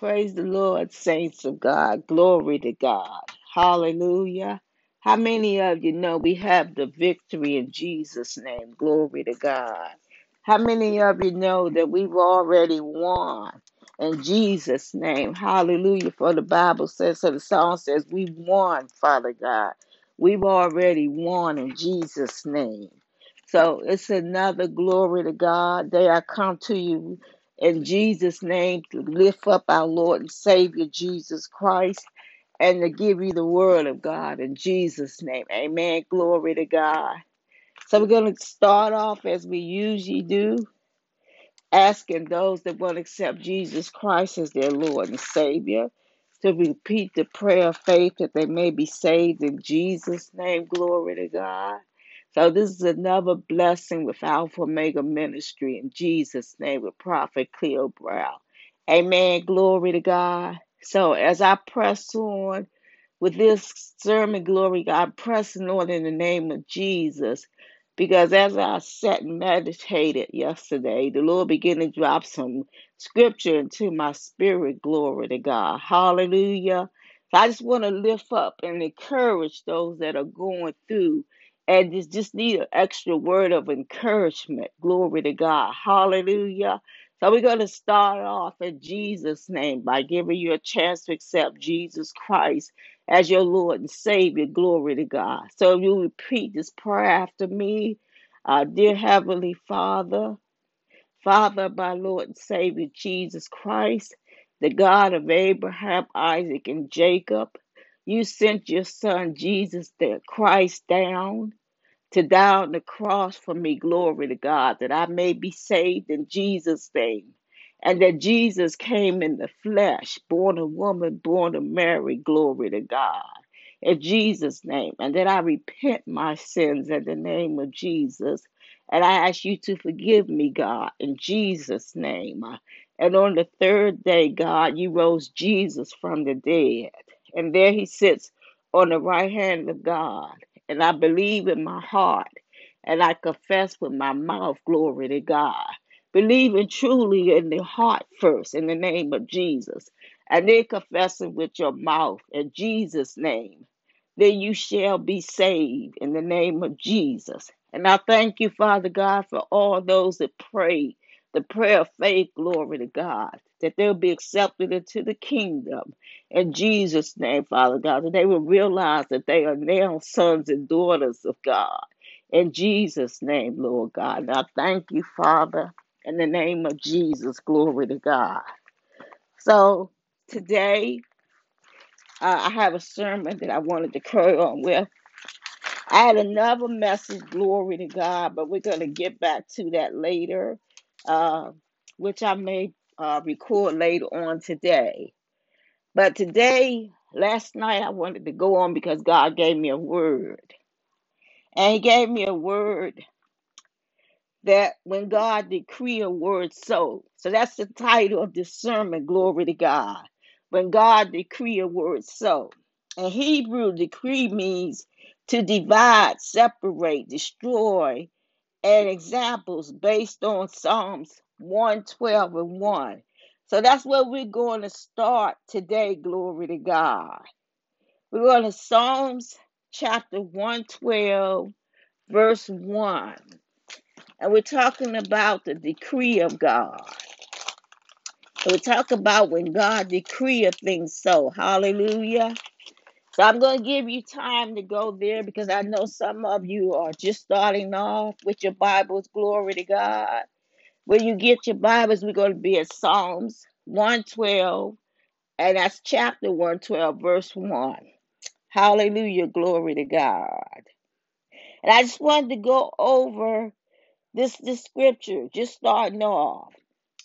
Praise the Lord, saints of God. Glory to God. Hallelujah. How many of you know we have the victory in Jesus' name? Glory to God. How many of you know that we've already won in Jesus' name? Hallelujah. For the Bible says, so the song says, we won, Father God. We've already won in Jesus' name. So it's another glory to God. Day I come to you in Jesus' name to lift up our Lord and Savior Jesus Christ and to give you the word of God in Jesus' name. Amen. Glory to God. So we're going to start off as we usually do, asking those that want to accept Jesus Christ as their Lord and Savior to repeat the prayer of faith that they may be saved in Jesus' name. Glory to God. So this is another blessing with Alpha Omega Ministry in Jesus' name with Prophet Cleo Brown. Amen. Glory to God. So as I press on with this sermon, glory God, pressing on in the name of Jesus. Because as I sat and meditated yesterday, the Lord began to drop some scripture into my spirit. Glory to God. Hallelujah. I just want to lift up and encourage those that are going through and just, just need an extra word of encouragement. Glory to God. Hallelujah. So we're going to start off in Jesus' name by giving you a chance to accept Jesus Christ as your Lord and Savior. Glory to God. So you repeat this prayer after me. Uh, dear Heavenly Father, Father my Lord and Savior Jesus Christ, the God of Abraham, Isaac, and Jacob, you sent your Son Jesus the Christ down to die on the cross for me, glory to God, that I may be saved in Jesus' name. And that Jesus came in the flesh, born a woman, born of Mary, glory to God. In Jesus' name. And that I repent my sins in the name of Jesus. And I ask you to forgive me, God, in Jesus' name. And on the third day, God, you rose Jesus from the dead. And there he sits on the right hand of God and I believe in my heart and I confess with my mouth, glory to God. Believing truly in the heart first in the name of Jesus, and then confessing with your mouth in Jesus' name. Then you shall be saved in the name of Jesus. And I thank you, Father God, for all those that pray the prayer of faith, glory to God, that they'll be accepted into the kingdom in Jesus' name, Father God, that they will realize that they are now sons and daughters of God. In Jesus' name, Lord God. And I thank you, Father, in the name of Jesus. Glory to God. So today, uh, I have a sermon that I wanted to carry on with. I had another message, glory to God, but we're going to get back to that later, uh, which I may uh, record later on today. But today, last night, I wanted to go on because God gave me a word. And He gave me a word that when God decree a word so. So that's the title of this sermon, Glory to God. When God decree a word so. And Hebrew, decree means to divide, separate, destroy, and examples based on Psalms 112 and 1. So that's where we're going to start today, glory to God. We're going to Psalms chapter 112, verse 1. And we're talking about the decree of God. We talk about when God decree a thing so. Hallelujah. So I'm going to give you time to go there because I know some of you are just starting off with your Bibles. Glory to God. When you get your Bibles, we're going to be at Psalms 112, and that's chapter 112, verse 1. Hallelujah. Glory to God. And I just wanted to go over this this scripture, just starting off.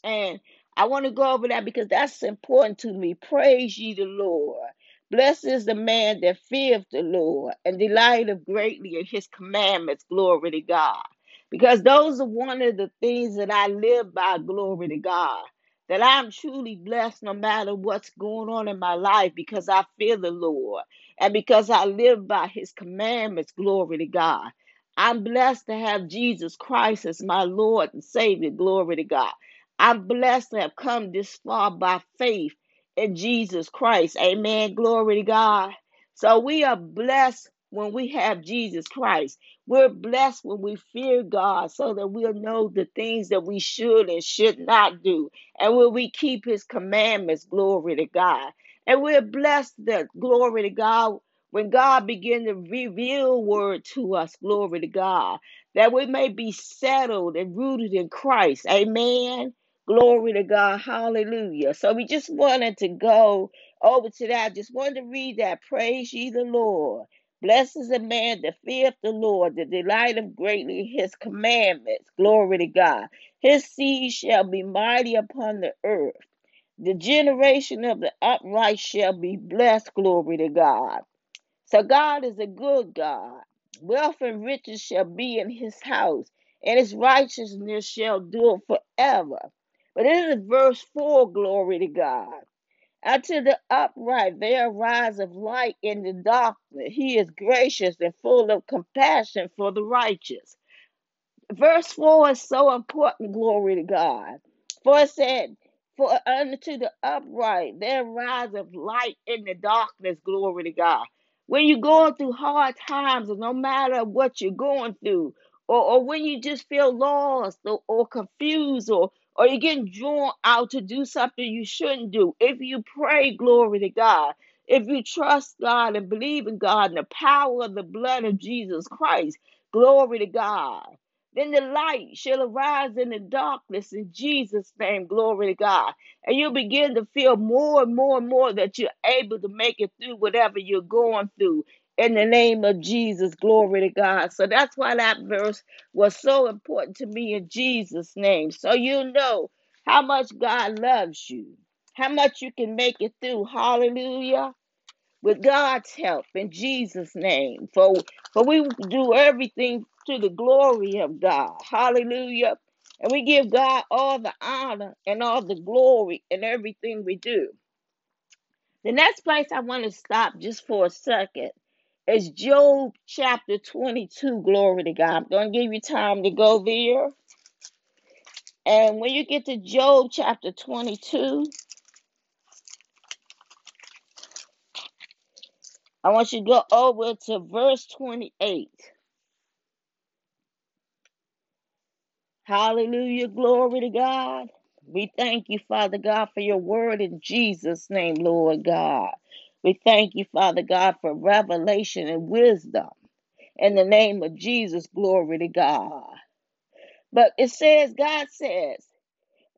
And I want to go over that because that's important to me. Praise ye the Lord. Blessed is the man that feareth the Lord and delighteth greatly in his commandments. Glory to God. Because those are one of the things that I live by. Glory to God. That I'm truly blessed no matter what's going on in my life because I fear the Lord and because I live by his commandments. Glory to God. I'm blessed to have Jesus Christ as my Lord and Savior. Glory to God. I'm blessed to have come this far by faith in Jesus Christ. Amen. Glory to God. So we are blessed when we have Jesus Christ. We're blessed when we fear God so that we'll know the things that we should and should not do. And when we keep his commandments, glory to God. And we're blessed that, glory to God, when God begin to reveal word to us, glory to God, that we may be settled and rooted in Christ. Amen. Glory to God. Hallelujah. So we just wanted to go over to that. Just wanted to read that. Praise ye the Lord. Blessed is the man that feareth the Lord, that delight him greatly his commandments. Glory to God. His seed shall be mighty upon the earth. The generation of the upright shall be blessed. Glory to God. So God is a good God. Wealth and riches shall be in his house, and his righteousness shall do it forever. But this is verse 4, glory to God. Unto the upright there arise of light in the darkness. He is gracious and full of compassion for the righteous. Verse 4 is so important, glory to God. For it said, For unto the upright there rise of light in the darkness, glory to God. When you're going through hard times, no matter what you're going through, or, or when you just feel lost or, or confused, or, or you're getting drawn out to do something you shouldn't do, if you pray, glory to God, if you trust God and believe in God and the power of the blood of Jesus Christ, glory to God. Then the light shall arise in the darkness in Jesus' name. Glory to God. And you'll begin to feel more and more and more that you're able to make it through whatever you're going through. In the name of Jesus, glory to God. So that's why that verse was so important to me in Jesus' name. So you know how much God loves you, how much you can make it through. Hallelujah with God's help in Jesus' name. For, for we do everything to the glory of God. Hallelujah. And we give God all the honor and all the glory in everything we do. The next place I want to stop just for a second is Job chapter 22. Glory to God. I'm going to give you time to go there. And when you get to Job chapter 22, I want you to go over to verse 28. Hallelujah. Glory to God. We thank you, Father God, for your word in Jesus' name, Lord God. We thank you, Father God, for revelation and wisdom. In the name of Jesus, glory to God. But it says, God says,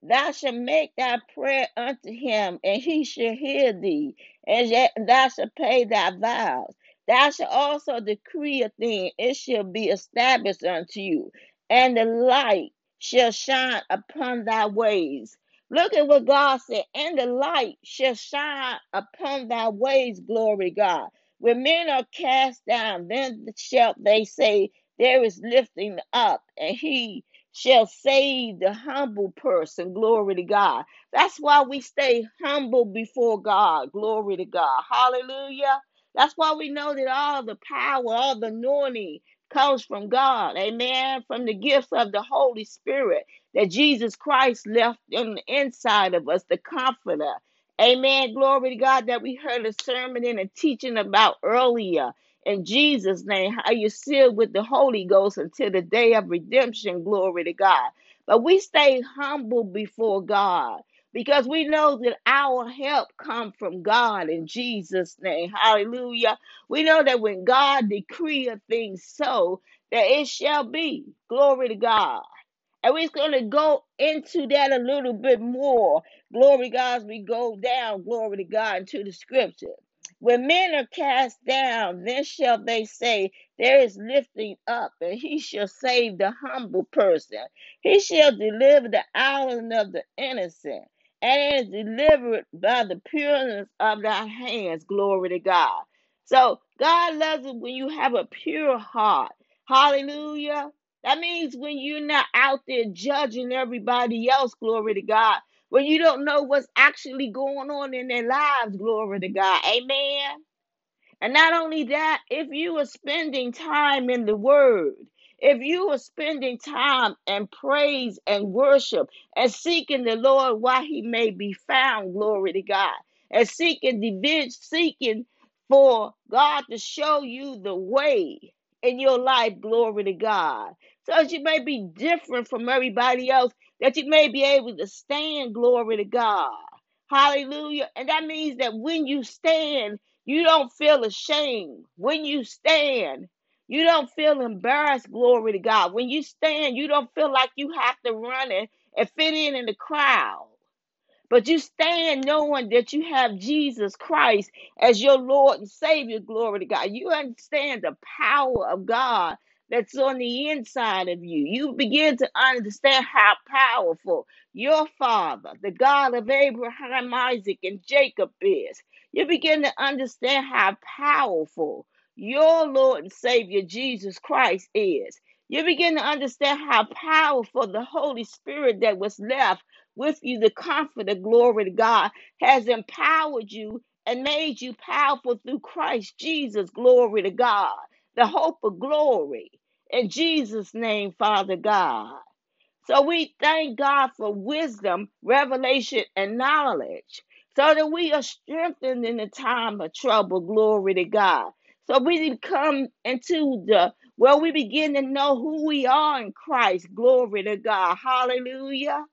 Thou shalt make thy prayer unto him, and he shall hear thee, and thou shalt pay thy vows. Thou shalt also decree a thing, it shall be established unto you, and the light shall shine upon thy ways. Look at what God said, and the light shall shine upon thy ways, glory God. When men are cast down, then shall they say, There is lifting up, and he shall save the humble person. Glory to God. That's why we stay humble before God. Glory to God. Hallelujah. That's why we know that all the power, all the anointing comes from God. Amen. From the gifts of the Holy Spirit that Jesus Christ left on the inside of us, the comforter. Amen. Glory to God that we heard a sermon and a teaching about earlier in Jesus' name, how you sealed with the Holy Ghost until the day of redemption. Glory to God. But we stay humble before God because we know that our help come from God in Jesus' name. Hallelujah. We know that when God decree a thing so, that it shall be. Glory to God. And we're going to go into that a little bit more. Glory to God as we go down, glory to God, into the scripture. When men are cast down, then shall they say, There is lifting up, and he shall save the humble person. He shall deliver the island of the innocent, and delivered by the pureness of thy hands. Glory to God. So God loves it when you have a pure heart. Hallelujah. That means when you're not out there judging everybody else, glory to God, when you don't know what's actually going on in their lives, glory to God. Amen. And not only that, if you are spending time in the Word, if you are spending time and praise and worship and seeking the Lord while He may be found, glory to God. and seeking division, seeking for God to show you the way in your life. Glory to God. So that you may be different from everybody else, that you may be able to stand. Glory to God. Hallelujah. And that means that when you stand, you don't feel ashamed. When you stand, you don't feel embarrassed. Glory to God. When you stand, you don't feel like you have to run and, and fit in in the crowd. But you stand knowing that you have Jesus Christ as your Lord and Savior. Glory to God. You understand the power of God that's on the inside of you. You begin to understand how powerful your Father, the God of Abraham, Isaac, and Jacob, is. You begin to understand how powerful your Lord and Savior Jesus Christ is. You begin to understand how powerful the Holy Spirit that was left with you, the comforter, glory to God, has empowered you and made you powerful through Christ Jesus, glory to God, the hope of glory. In Jesus' name, Father God. So we thank God for wisdom, revelation, and knowledge so that we are strengthened in the time of trouble. Glory to God. So we come into the where we begin to know who we are in Christ. Glory to God. Hallelujah.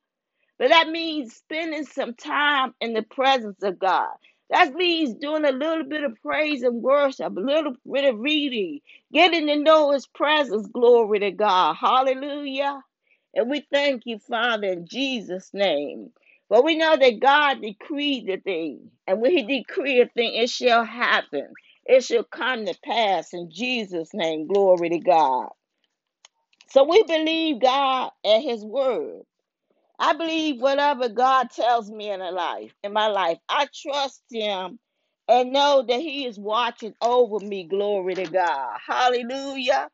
But that means spending some time in the presence of God. That means doing a little bit of praise and worship, a little bit of reading, getting to know His presence. Glory to God. Hallelujah. And we thank you, Father, in Jesus' name. For we know that God decreed the thing. And when He decreed a thing, it shall happen. It shall come to pass in Jesus' name. Glory to God. So we believe God and His word. I believe whatever God tells me in a life, in my life, I trust Him and know that He is watching over me. Glory to God. Hallelujah.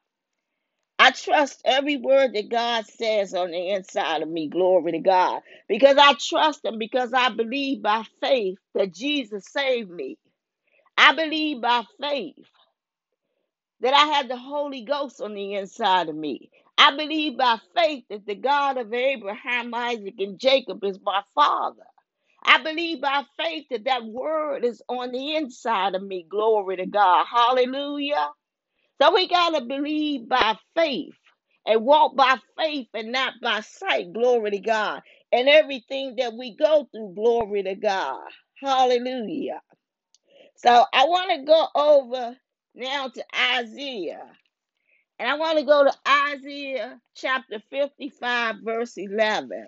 I trust every word that God says on the inside of me. Glory to God. Because I trust Him, because I believe by faith that Jesus saved me. I believe by faith that I have the Holy Ghost on the inside of me. I believe by faith that the God of Abraham, Isaac, and Jacob is my Father. I believe by faith that that word is on the inside of me. Glory to God. Hallelujah. So we got to believe by faith and walk by faith and not by sight. Glory to God. And everything that we go through, glory to God. Hallelujah. So I want to go over now to Isaiah. And I want to go to Isaiah chapter 55, verse 11.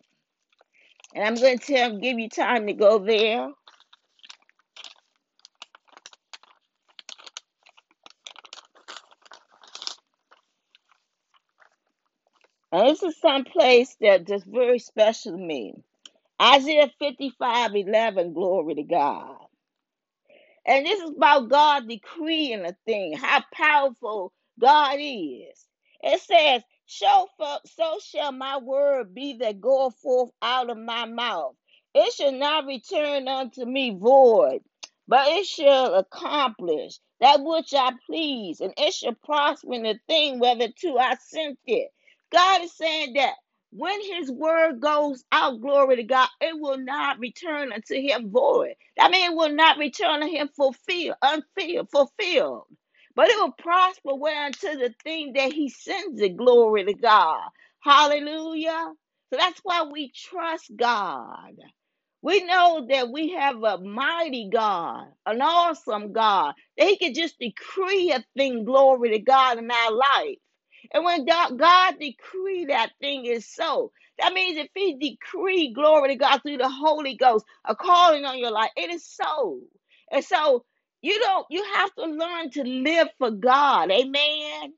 And I'm going to tell, give you time to go there. And this is some place that is very special to me. Isaiah 55, 11, glory to God. And this is about God decreeing a thing, how powerful God is. It says, so, shall my word be that goeth forth out of my mouth. It shall not return unto me void, but it shall accomplish that which I please, and it shall prosper in the thing whether to I sent it. God is saying that when his word goes out, glory to God, it will not return unto him void. That means it will not return to him fulfilled, unfilled, fulfilled. But it will prosper whereunto the thing that he sends it, glory to God. Hallelujah. So that's why we trust God. We know that we have a mighty God, an awesome God, that He can just decree a thing, glory to God, in our life. And when God, God that thing is so, that means if He decree glory to God through the Holy Ghost, a calling on your life, it is so. And so you don't, you have to learn to live for God. Amen.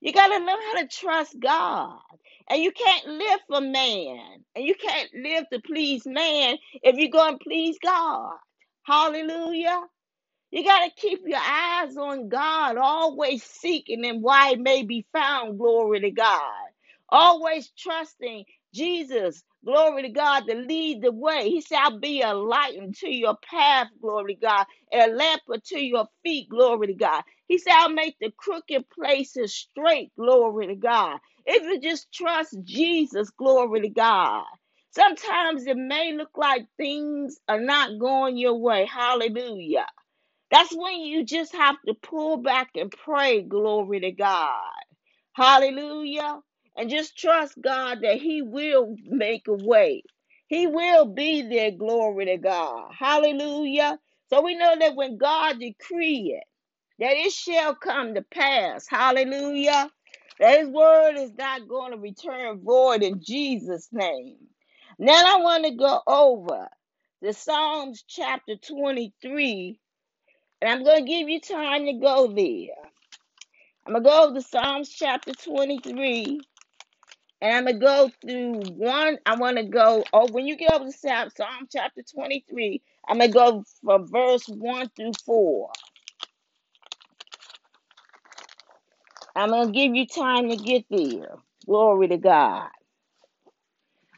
You got to learn how to trust God. And you can't live for man. And you can't live to please man if you're going to please God. Hallelujah. You got to keep your eyes on God, always seeking Him why it may be found. Glory to God. Always trusting Jesus. Glory to God to lead the way. He shall be a light unto your path. Glory to God. And a lamp unto your feet. Glory to God. He said, I'll make the crooked places straight. Glory to God. If you just trust Jesus, glory to God. Sometimes it may look like things are not going your way. Hallelujah. That's when you just have to pull back and pray, glory to God. Hallelujah. And just trust God that He will make a way. He will be there, glory to God. Hallelujah. So we know that when God decree it, that it shall come to pass. Hallelujah. That His word is not going to return void in Jesus' name. Now I want to go over the Psalms chapter 23 and I'm going to give you time to go there. I'm going to go to Psalms chapter 23. And I'm going to go through one. I want to go, oh, when you get over to Psalm, Psalm chapter 23, I'm going to go from verse 1 through 4. I'm going to give you time to get there. Glory to God.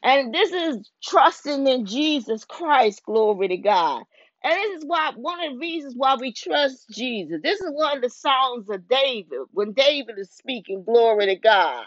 And this is trusting in Jesus Christ. Glory to God. And this is why one of the reasons why we trust Jesus. This is one of the songs of David when David is speaking, glory to God.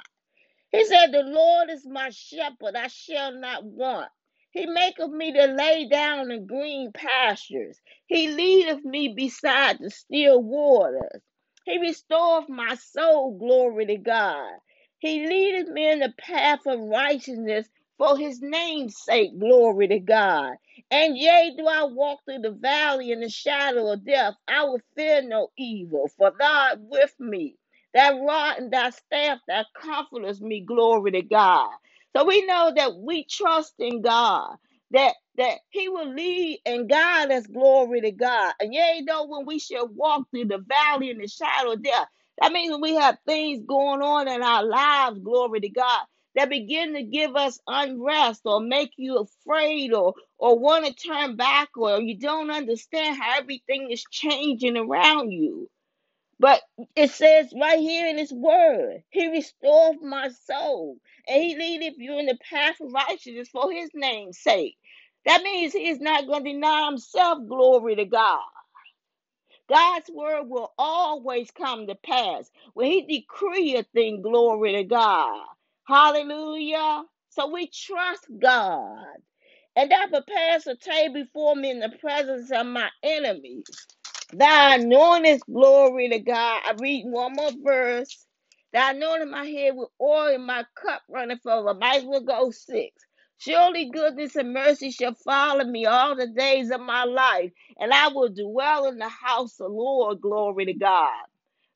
He said, The Lord is my shepherd, I shall not want. He maketh me to lay down in green pastures. He leadeth me beside the still waters. He restoreth my soul, glory to God. He leadeth me in the path of righteousness for his name's sake, glory to God. And yea, do I walk through the valley in the shadow of death, I will fear no evil, for thou with me. That rod and that staff that comforts me, glory to God. So we know that we trust in God, that that He will lead and guide us, glory to God. And yea, though when we shall walk through the valley in the shadow of death, that means when we have things going on in our lives, glory to God, that begin to give us unrest or make you afraid or or want to turn back or you don't understand how everything is changing around you. But it says right here in his word, he restored my soul and he leadeth you in the path of righteousness for his name's sake. That means he is not going to deny himself glory to God. God's word will always come to pass. When he decree a thing, glory to God. Hallelujah. So we trust God. And that prepares a table before me in the presence of my enemies. Thy anointed glory to God. I read one more verse. Thy anointed my head with oil, and my cup runneth over. Might as well go six. Surely goodness and mercy shall follow me all the days of my life, and I will dwell in the house of the Lord. Glory to God.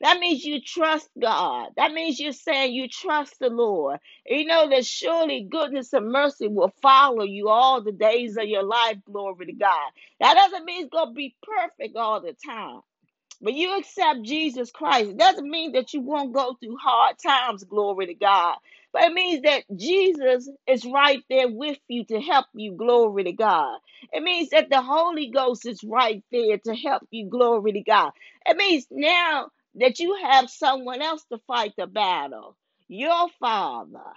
That means you trust God. That means you're saying you trust the Lord. You know that surely goodness and mercy will follow you all the days of your life. Glory to God. That doesn't mean it's going to be perfect all the time. But you accept Jesus Christ. It doesn't mean that you won't go through hard times, glory to God. But it means that Jesus is right there with you to help you, glory to God. It means that the Holy Ghost is right there to help you, glory to God. It means now that you have someone else to fight the battle. Your Father.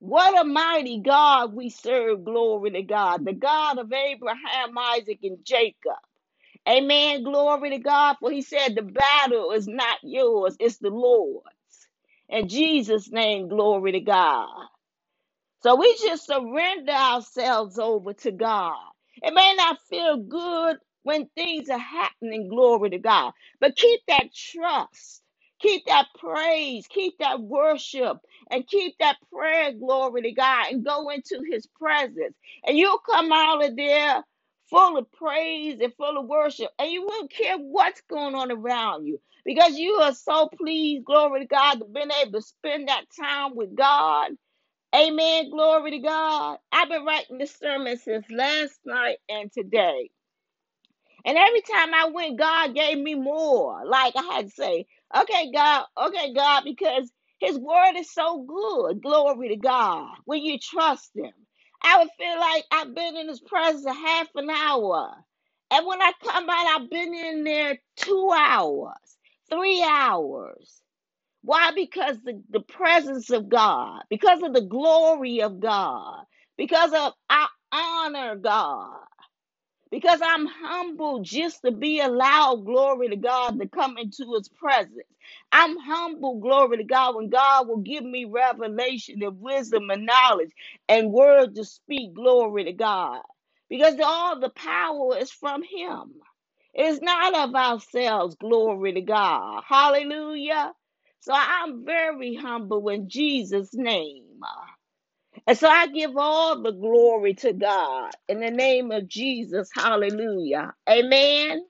What a mighty God we serve, glory to God. The God of Abraham, Isaac, and Jacob. Amen. Glory to God. For he said, The battle is not yours, it's the Lord's. In Jesus' name, glory to God. So we just surrender ourselves over to God. It may not feel good when things are happening, glory to God, but keep that trust. Keep that praise, keep that worship, and keep that prayer, glory to God, and go into his presence. And you'll come out of there full of praise and full of worship, and you won't care what's going on around you because you are so pleased, glory to God, to being able to spend that time with God Amen. Glory to God. I've been writing this sermon since last night and today. And every time I went, God gave me more. Like I had to say, okay, God, okay, God, because His word is so good. Glory to God. When you trust Him, I would feel like I've been in His presence a half an hour. And when I come out, I've been in there two hours, three hours. Why? Because the, the presence of God, because of the glory of God, because of I honor God. Because I'm humble just to be allowed, glory to God, to come into his presence. I'm humble, glory to God, when God will give me revelation and wisdom and knowledge and word to speak, glory to God. Because all the power is from him. It's not of ourselves, glory to God. Hallelujah. So I'm very humble in Jesus' name. And so I give all the glory to God in the name of Jesus. Hallelujah. Amen.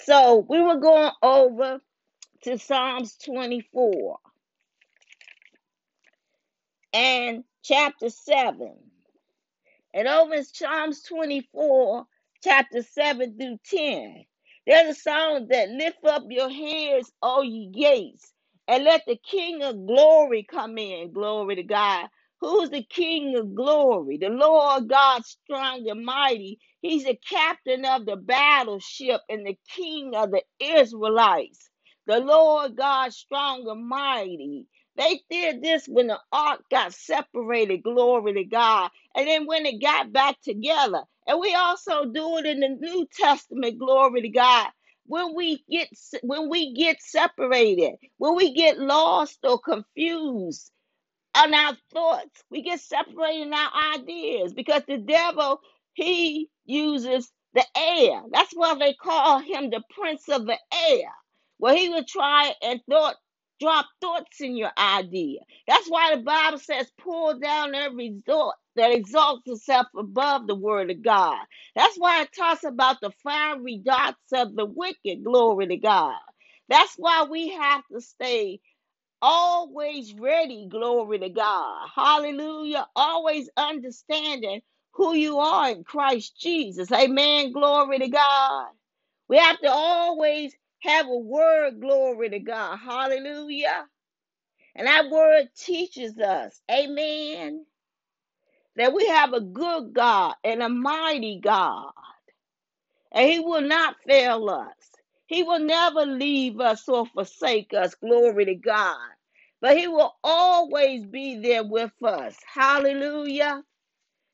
So we were going over to Psalms 24 and chapter 7. And over in Psalms 24, chapter 7 through 10, there's a song that lift up your heads, all ye gates, and let the King of glory come in. Glory to God. Who's the King of glory? The Lord God, strong and mighty. He's the captain of the battleship and the King of the Israelites. The Lord God, strong and mighty. They did this when the ark got separated. Glory to God and then when it got back together. And we also do it in the New Testament, glory to God. When we get when we get separated, when we get lost or confused, on our thoughts. We get separated in our ideas because the devil, he uses the air. That's why they call him the prince of the air. Well, he will try and thought drop thoughts in your idea. That's why the Bible says, pull down every thought that exalts itself above the word of God. That's why it talks about the fiery darts of the wicked. Glory to God. That's why we have to stay always ready, glory to God. Hallelujah. Always understanding who you are in Christ Jesus. Amen. Glory to God. We have to always have a word, glory to God. Hallelujah. And that word teaches us, amen, that we have a good God and a mighty God and he will not fail us. He will never leave us or forsake us. Glory to God. But he will always be there with us. Hallelujah.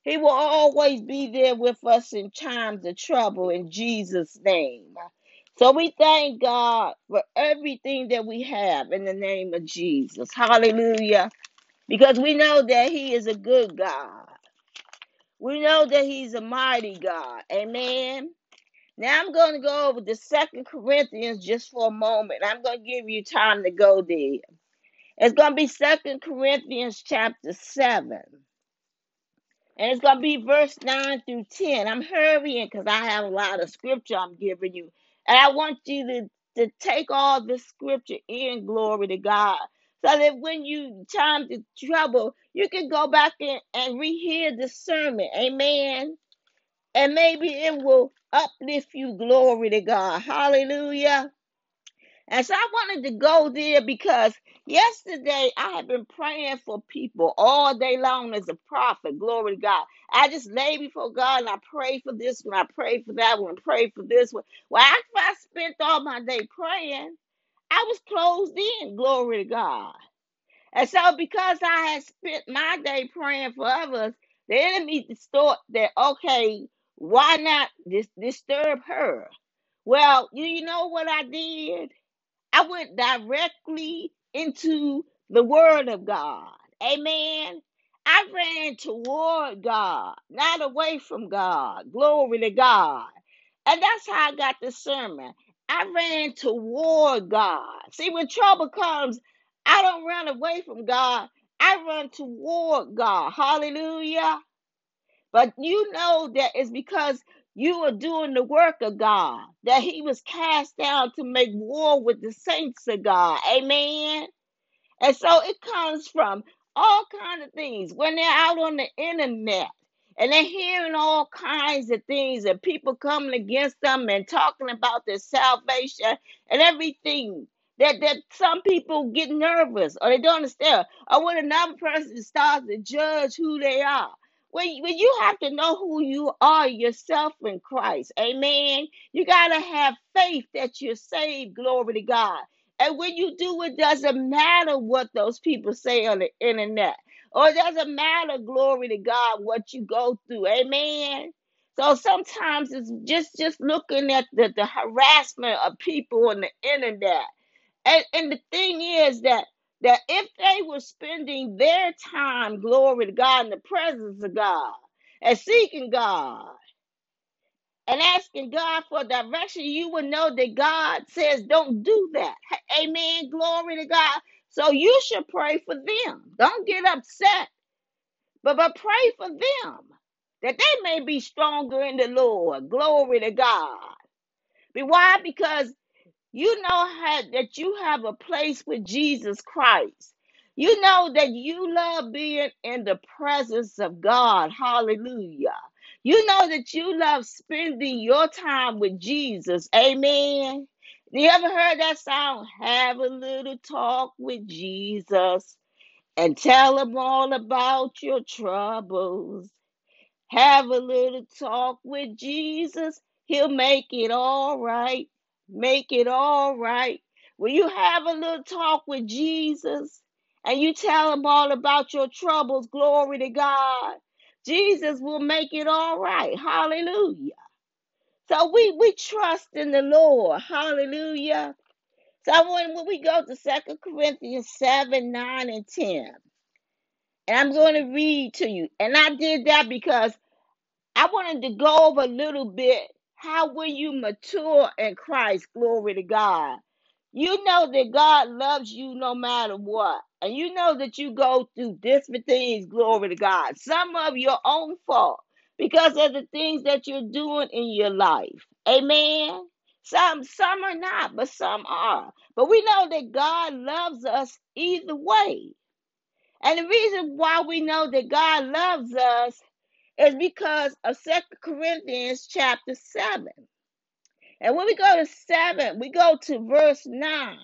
He will always be there with us in times of trouble in Jesus' name. So we thank God for everything that we have in the name of Jesus. Hallelujah. Because we know that he is a good God. We know that he's a mighty God. Amen. Now I'm going to go over the Second Corinthians just for a moment. I'm going to give you time to go there. It's going to be Second Corinthians chapter 7. And it's going to be verse 9 through 10. I'm hurrying because I have a lot of scripture I'm giving you. And I want you to, to take all this scripture in, glory to God. So that when you time to trouble, you can go back and, and rehear the sermon. Amen and maybe it will uplift you. Glory to God. Hallelujah. And so I wanted to go there because yesterday I have been praying for people all day long as a prophet. Glory to God. I just lay before God and I pray for this one, I pray for that one, pray for this one. Well, after I spent all my day praying, I was closed in. Glory to God. And so, because I had spent my day praying for others, the enemy thought that, okay, why not dis- disturb her? Well, you, you know what I did? I went directly into the Word of God. Amen. I ran toward God, not away from God. Glory to God. And that's how I got the sermon. I ran toward God. See, when trouble comes, I don't run away from God. I run toward God. Hallelujah. But you know that it's because you are doing the work of God, that He was cast down to make war with the saints of God. Amen. And so it comes from all kind of things when they're out on the internet and they're hearing all kinds of things and people coming against them and talking about their salvation and everything. That, that some people get nervous or they don't understand. Or when another person starts to judge who they are. When, when you have to know who you are yourself in Christ. Amen. You got to have faith that you're saved. Glory to God. And when you do, it doesn't matter what those people say on the internet. Or it doesn't matter, glory to God, what you go through. Amen. So sometimes it's just just looking at the, the harassment of people on the internet. And and the thing is that that if they were spending their time, glory to God, in the presence of God and seeking God and asking God for direction, you would know that God says, don't do that. Amen. Glory to God. So you should pray for them. Don't get upset, but, but pray for them that they may be stronger in the Lord. Glory to God. Why? Because you know how, that you have a place with Jesus Christ. You know that you love being in the presence of God. Hallelujah. You know that you love spending your time with Jesus. Amen. You ever heard that song? Have a little talk with Jesus and tell him all about your troubles. Have a little talk with Jesus. He'll make it all right. Make it all right. When you have a little talk with Jesus and you tell him all about your troubles, glory to God, Jesus will make it all right. Hallelujah. So we, we trust in the Lord. Hallelujah. So when, when we go to Second Corinthians 7, 9, and 10, and I'm going to read to you. And I did that because I wanted to go over a little bit how will you mature in Christ, glory to God. You know that God loves you no matter what. And you know that you go through different things, glory to God. Some of your own fault because of the things that you're doing in your life. Amen. Some some are not, but some are. But we know that God loves us either way. And the reason why we know that God loves us is because of Second Corinthians chapter 7. And when we go to 7, we go to verse 9.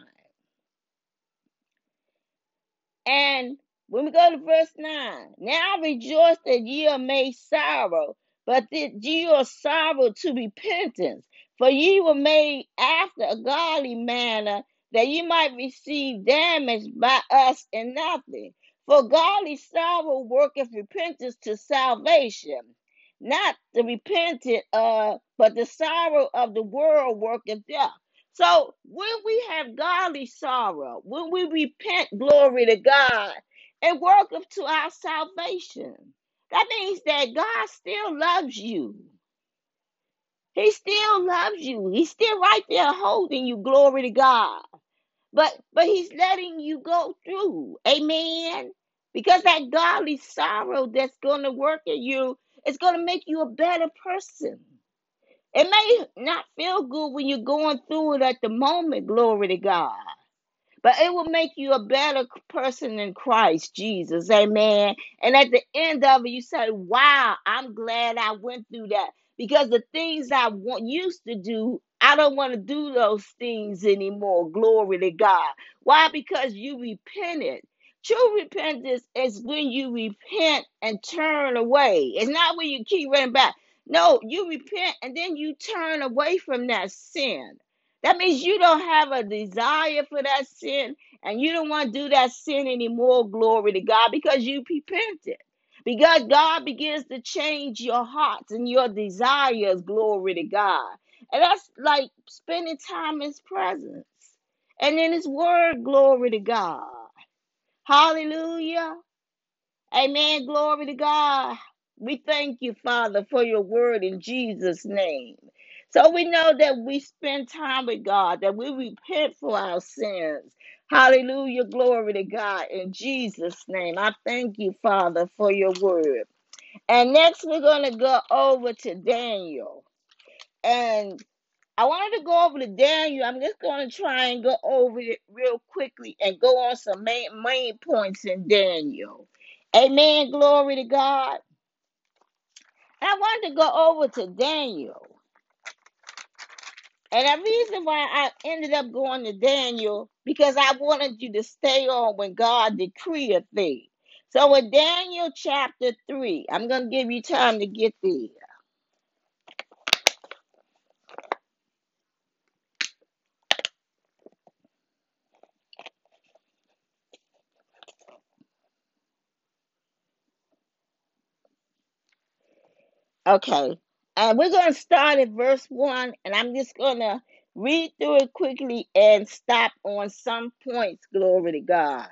And when we go to verse 9, now rejoice that ye are made sorrow, but that ye are sorrow to repentance. For ye were made after a godly manner, that ye might receive damage by us in nothing. For godly sorrow worketh repentance to salvation, not the repentant uh, but the sorrow of the world worketh death. So when we have godly sorrow, when we repent, glory to God, and work up to our salvation, that means that God still loves you. He still loves you. He's still right there holding you, glory to God. But but he's letting you go through. Amen. Because that godly sorrow that's going to work in you is going to make you a better person. It may not feel good when you're going through it at the moment, glory to God. But it will make you a better person in Christ Jesus. Amen. And at the end of it, you say, Wow, I'm glad I went through that. Because the things I want, used to do, I don't want to do those things anymore. Glory to God. Why? Because you repented. True repentance is when you repent and turn away. It's not when you keep running back. No, you repent and then you turn away from that sin. That means you don't have a desire for that sin and you don't want to do that sin anymore. Glory to God because you repented. Because God begins to change your hearts and your desires. Glory to God. And that's like spending time in His presence and in His Word. Glory to God. Hallelujah. Amen. Glory to God. We thank you, Father, for your word in Jesus' name. So we know that we spend time with God, that we repent for our sins. Hallelujah. Glory to God in Jesus' name. I thank you, Father, for your word. And next, we're going to go over to Daniel. And I wanted to go over to Daniel. I'm just going to try and go over it real quickly and go on some main, main points in Daniel. Amen. Glory to God. I wanted to go over to Daniel. And the reason why I ended up going to Daniel, because I wanted you to stay on when God decreed a thing. So in Daniel chapter 3, I'm going to give you time to get there. Okay. And we're going to start at verse 1, and I'm just going to read through it quickly and stop on some points. Glory to God.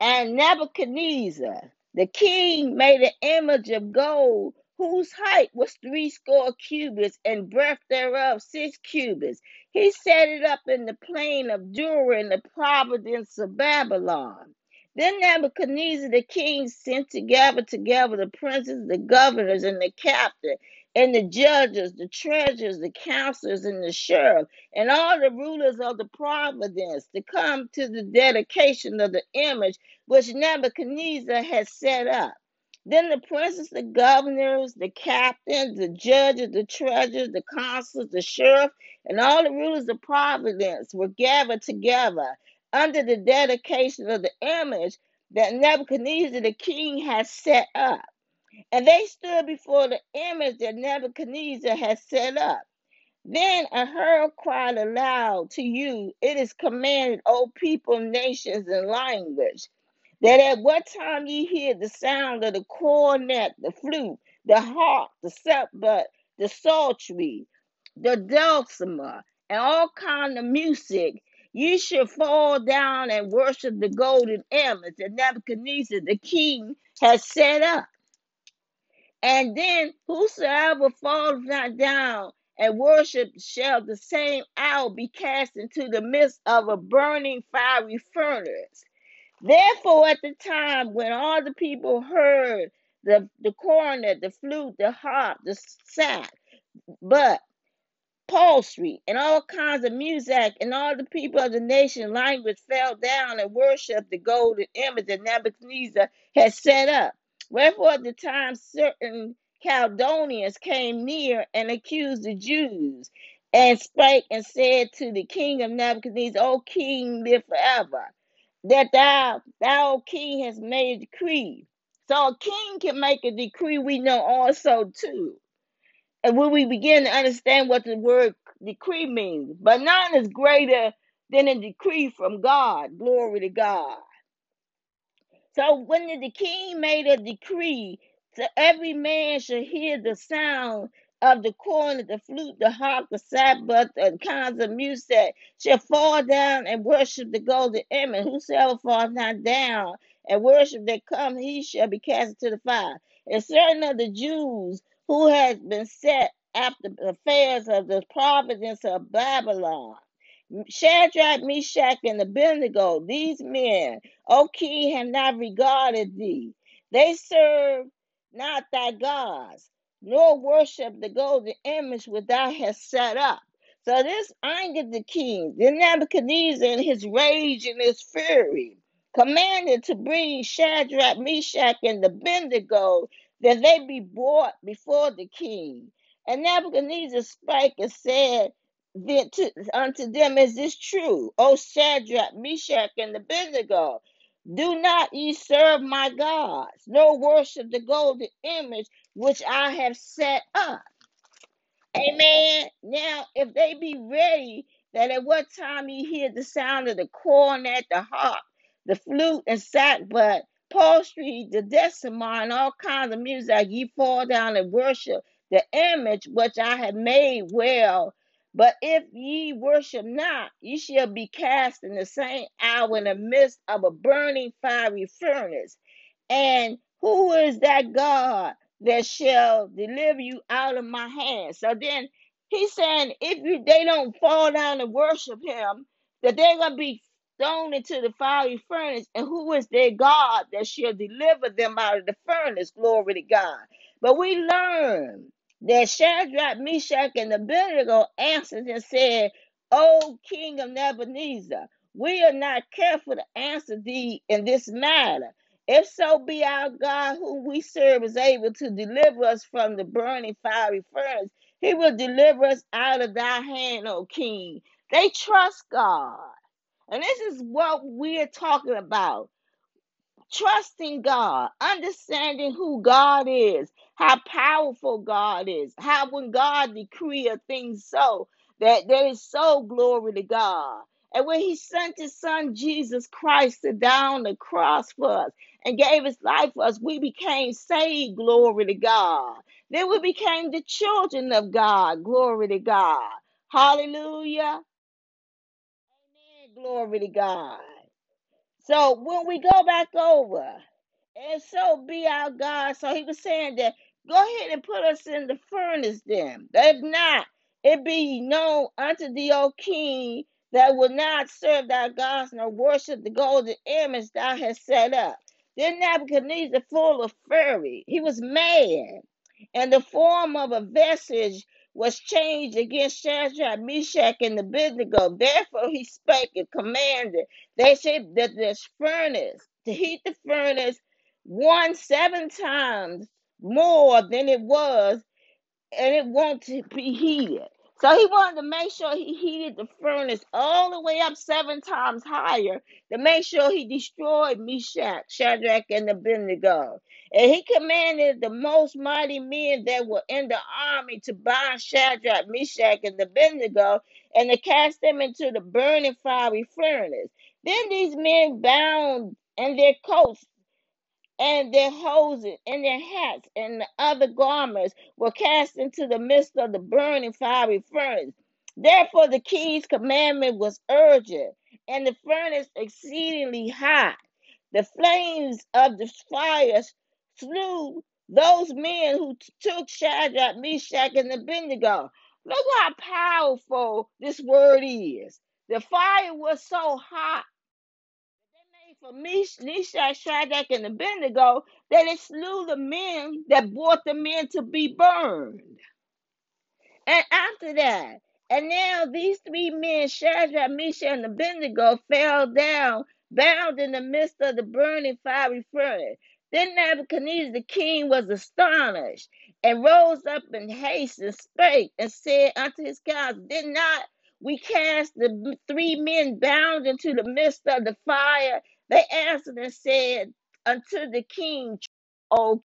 And Nebuchadnezzar, the king, made an image of gold whose height was three score cubits and breadth thereof six cubits. He set it up in the plain of Dura in the province of Babylon. Then Nebuchadnezzar the king sent to gather together the princes, the governors, and the captain, and the judges, the treasurers, the counselors, and the sheriff, and all the rulers of the province to come to the dedication of the image which Nebuchadnezzar had set up. Then the princes, the governors, the captains, the judges, the treasurers, the consuls, the sheriff, and all the rulers of providence were gathered together under the dedication of the image that Nebuchadnezzar the king had set up. And they stood before the image that Nebuchadnezzar had set up. Then a herald cried aloud to you, It is commanded, O people, nations, and language that at what time ye hear the sound of the cornet, the flute, the harp, the sackbut, the psaltery, the dulcimer, and all kind of music, ye should fall down and worship the golden image that Nebuchadnezzar the king has set up. And then whosoever falls not down and worship shall the same hour be cast into the midst of a burning fiery furnace. Therefore, at the time when all the people heard the, the cornet, the flute, the harp, the sack, but psaltery, and all kinds of music, and all the people of the nation language fell down and worshipped the golden image that Nebuchadnezzar had set up. Wherefore, at the time, certain Chaldeans came near and accused the Jews, and spake and said to the king of Nebuchadnezzar, O king, live forever, that thou, thou, O king, hast made a decree. So a king can make a decree, we know also too and when we begin to understand what the word decree means, but none is greater than a decree from God. Glory to God. So when the king made a decree, so every man should hear the sound of the cornet, the flute, the harp, the sabbath, and kinds of music, shall fall down and worship the golden image. Whosoever falls not down and worship that come, he shall be cast into the fire. And certain of the Jews who has been set after the affairs of the province of Babylon Shadrach, Meshach, and Abednego, these men, O king, have not regarded thee. They serve not thy gods, nor worship the golden image which thou hast set up. So this angered the king. Then Nebuchadnezzar, in his rage and his fury, commanded to bring Shadrach, Meshach, and Abednego, that they be brought before the king. And Nebuchadnezzar spake and said, then to, unto them is this true, O Shadrach, Meshach, and Abednego. Do not ye serve my gods, nor worship the golden image which I have set up. Amen. Now, if they be ready, that at what time ye hear the sound of the cornet, the harp, the flute, and sackbut, upholstery, the dulcimer, and all kinds of music, ye fall down and worship the image which I have made well. But if ye worship not, ye shall be cast in the same hour in the midst of a burning fiery furnace. And who is that God that shall deliver you out of my hand? So then he's saying, if you they don't fall down and worship him, that they're gonna be thrown into the fiery furnace. And who is their God that shall deliver them out of the furnace? Glory to God. But we learn that Shadrach, Meshach, and Abednego answered and said, O King of Nebuchadnezzar, we are not careful to answer thee in this matter. If so be our God, whom we serve, is able to deliver us from the burning fiery furnace, he will deliver us out of thy hand, O King. They trust God. And this is what we're talking about trusting God, understanding who God is, how powerful God is, how when God decree a thing so, that there is so glory to God. And when he sent his son Jesus Christ to die on the cross for us and gave his life for us, we became saved, glory to God. Then we became the children of God. Glory to God. Hallelujah. Glory to God. So when we go back over, and so be our God. So he was saying that go ahead and put us in the furnace then. If not, it be known unto thee, O king, that will not serve thy gods nor worship the golden image thou hast set up. Then Nebuchadnezzar, full of fury, he was mad, and the form of a vestige was changed against Shadrach, Meshach, and the Abednego. Therefore he spake and commanded. They said that this furnace, to heat the furnace one seven times more than it was and it to be heated. So he wanted to make sure he heated the furnace all the way up seven times higher to make sure he destroyed Meshach, Shadrach, and Abednego. And he commanded the most mighty men that were in the army to bind Shadrach, Meshach, and Abednego and to cast them into the burning fiery furnace. Then these men bound and their coats and their hosen and their hats and the other garments were cast into the midst of the burning fiery furnace. Therefore, the king's commandment was urgent, and the furnace exceedingly hot. The flames of the fire slew those men who took Shadrach, Meshach, and Abednego. Look how powerful this word is. The fire was so hot for Meshach, Shadrach, and Abednego that it slew the men that brought the men to be burned. And after that, and now these three men, Shadrach, Meshach, and Abednego, fell down, bound in the midst of the burning fiery furnace. Then Nebuchadnezzar the king was astonished, and rose up in haste, and spake, and said unto his counselors, Did not we cast the three men bound into the midst of the fire? They answered and said unto the king, O